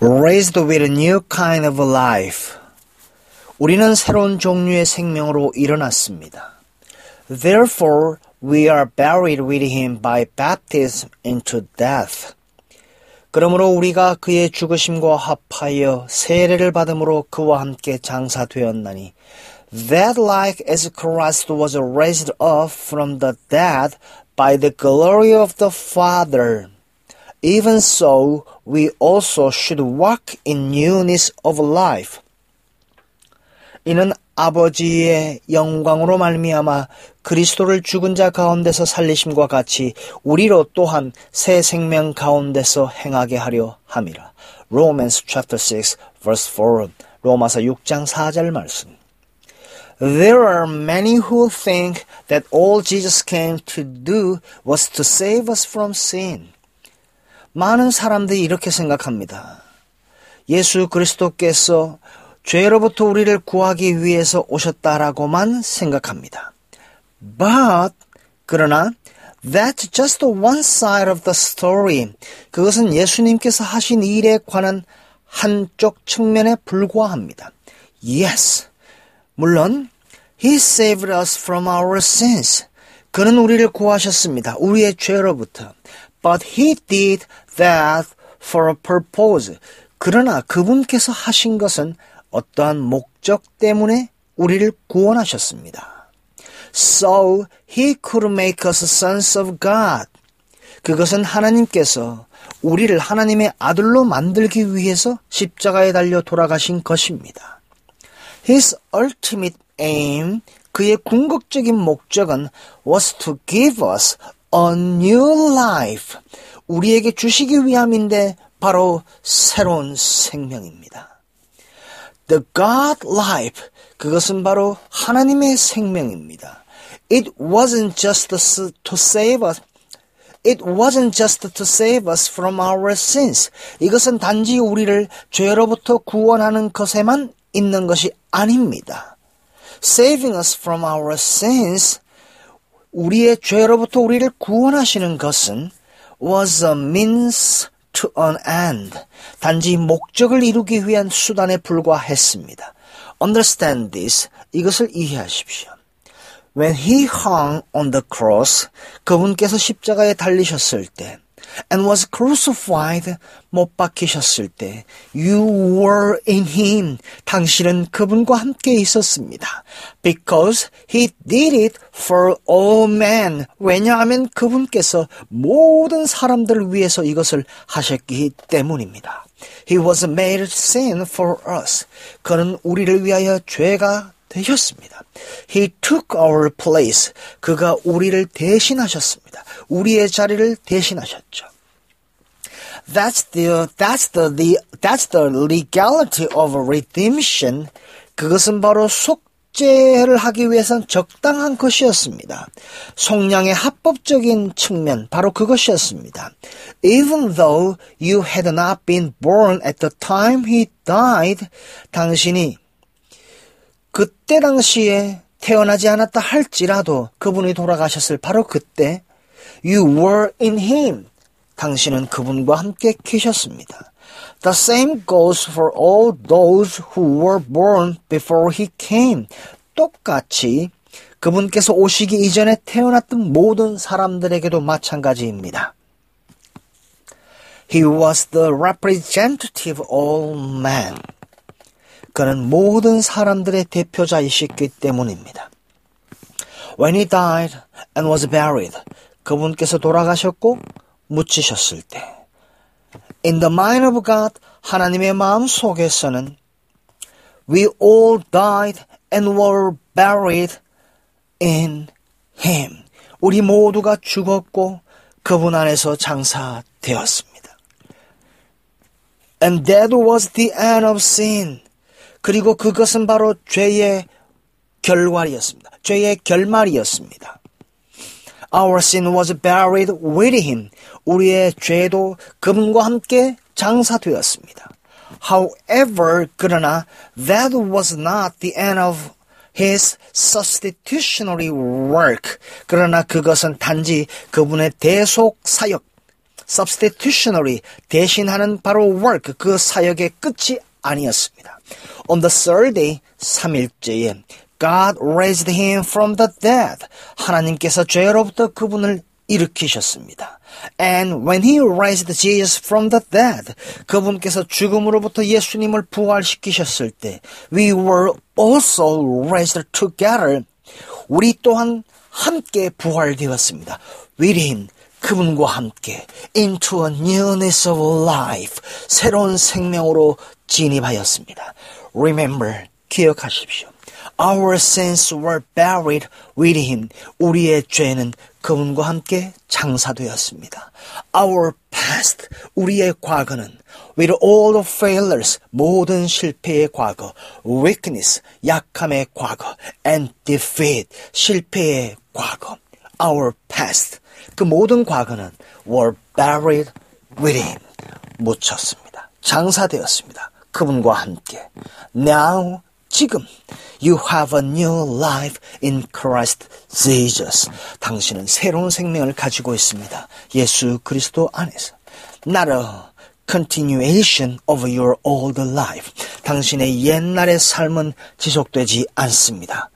raised with a new kind of life. 우리는 새로운 종류의 생명으로 일어났습니다. Therefore, we are buried with him by baptism into death. 그러므로 우리가 그의 죽으심과 합하여 세례를 받음으로 그와 함께 장사되었나니 that like as Christ was raised up from the dead by the glory of the Father even so we also should walk in newness of life. 이는 아버지의 영광으로 말미암아 그리스도를 죽은 자 가운데서 살리심과 같이 우리로 또한 새 생명 가운데서 행하게 하려 함이라. Romans chapter 6 verse 4 로마서 6장 4절 말씀. There are many who think that all Jesus came to do was to save us from sin. 많은 사람들이 이렇게 생각합니다. 예수 그리스도께서 죄로부터 우리를 구하기 위해서 오셨다라고만 생각합니다. But 그러나 that's just one side of the story. 그것은 예수님께서 하신 일에 관한 한쪽 측면에 불과합니다. Yes. 물론 He saved us from our sins. 그는 우리를 구하셨습니다. 우리의 죄로부터. But He did that for a purpose. 그러나 그분께서 하신 것은 어떠한 목적 때문에 우리를 구원하셨습니다. So he could make us sons of God. 그것은 하나님께서 우리를 하나님의 아들로 만들기 위해서 십자가에 달려 돌아가신 것입니다. His ultimate aim, 그의 궁극적인 목적은 was to give us a new life. 우리에게 주시기 위함인데 바로 새로운 생명입니다. The God life, 그것은 바로 하나님의 생명입니다. It wasn't just to save us. It wasn't just to save us from our sins. 이것은 단지 우리를 죄로부터 구원하는 것에만 있는 것이 아닙니다. Saving us from our sins, 우리의 죄로부터 우리를 구원하시는 것은 was a means to an end. 단지 목적을 이루기 위한 수단에 불과했습니다. Understand this. 이것을 이해하십시오. When he hung on the cross, 그분께서 십자가에 달리셨을 때, and was crucified, 못 박히셨을 때, you were in him. 당신은 그분과 함께 있었습니다. Because he did it for all men. 왜냐하면 그분께서 모든 사람들을 위해서 이것을 하셨기 때문입니다. He was made sin for us. 그는 우리를 위하여 죄가 되셨습니다. He took our place. 그가 우리를 대신하셨습니다. 우리의 자리를 대신하셨죠. That's the that's the, the that's the legality of redemption. 그것은 바로 속죄를 하기 위해선 적당한 것이었습니다. 속량의 합법적인 측면 바로 그것이었습니다. Even though you had not been born at the time he died, 당신이 그때 당시에 태어나지 않았다 할지라도 그분이 돌아가셨을 바로 그때 you were in him. 당신은 그분과 함께 계셨습니다. The same goes for all those who were born before he came. 똑같이 그분께서 오시기 이전에 태어났던 모든 사람들에게도 마찬가지입니다. He was the representative of all men. 그는 모든 사람들의 대표자이셨기 때문입니다. When he died and was buried, 그분께서 돌아가셨고 묻히셨을 때, in the mind of God, 하나님의 마음 속에서는 we all died and were buried in him. 우리 모두가 죽었고 그분 안에서 장사되었습니다. And that was the end of sin. 그리고 그것은 바로 죄의 결말이었습니다. 죄의 결말이었습니다. Our sin was buried with him. 우리의 죄도 그분과 함께 장사되었습니다. However, 그러나 that was not the end of his substitutionary work. 그러나 그것은 단지 그분의 대속 사역, substitutionary 대신하는 바로 work 그 사역의 끝이 아니었습니다. On the third day 3일째에 God raised him from the dead. 하나님께서 죄로부터 그분을 일으키셨습니다. And when he raised Jesus from the dead, 그분께서 죽음으로부터 예수님을 부활시키셨을 때, we were also raised together. 우리 또한 함께 부활되었습니다. With him, 그분과 함께 into a newness of life, 새로운 생명으로 진입하였습니다. Remember, 기억하십시오. Our sins were buried with him. 우리의 죄는 그분과 함께 장사되었습니다. Our past, 우리의 과거는 with all the failures, 모든 실패의 과거, weakness, 약함의 과거, and defeat, 실패의 과거. Our past, 그 모든 과거는 were buried with him. 묻혔습니다. 장사되었습니다. 그분과 함께. Now 지금 you have a new life in Christ Jesus. 당신은 새로운 생명을 가지고 있습니다. 예수 그리스도 안에서. Not a continuation of your old life. 당신의 옛날의 삶은 지속되지 않습니다.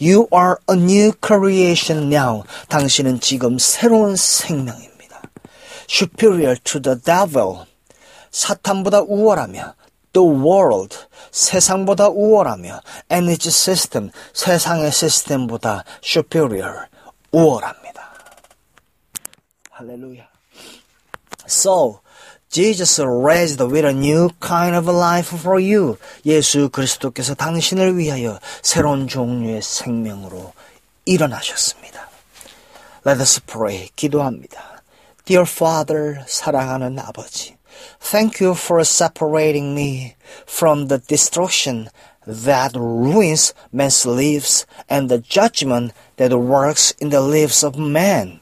You are a new creation now. 당신은 지금 새로운 생명입니다. Superior to the devil. 사탄보다 우월하며 the world 세상보다 우월하며 and its system 세상의 시스템보다 superior 우월합니다. 할렐루야. So Jesus raised with a new kind of life for you. 예수 그리스도께서 당신을 위하여 새로운 종류의 생명으로 일어나셨습니다. Let us pray. 기도합니다. Dear Father, 사랑하는 아버지. Thank you for separating me from the destruction that ruins man's lives and the judgment that works in the lives of man.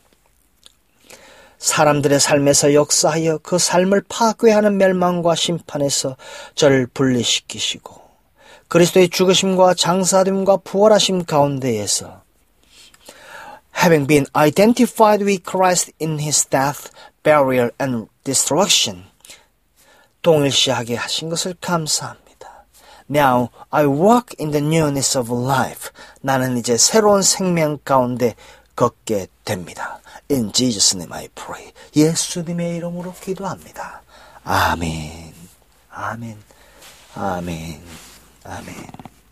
사람들의 삶에서 역사하여 그 삶을 파괴하는 멸망과 심판에서 저를 분리시키시고 그리스도의 죽으심과 장사됨과 부활하심 가운데에서 having been identified with Christ in his death, burial and destruction 동일시하게 하신 것을 감사합니다. Now I walk in the newness of life. 나는 이제 새로운 생명 가운데 걷게 됩니다. In Jesus' name I pray. 예수님의 이름으로 기도합니다. 아멘. 아멘. 아멘. 아멘.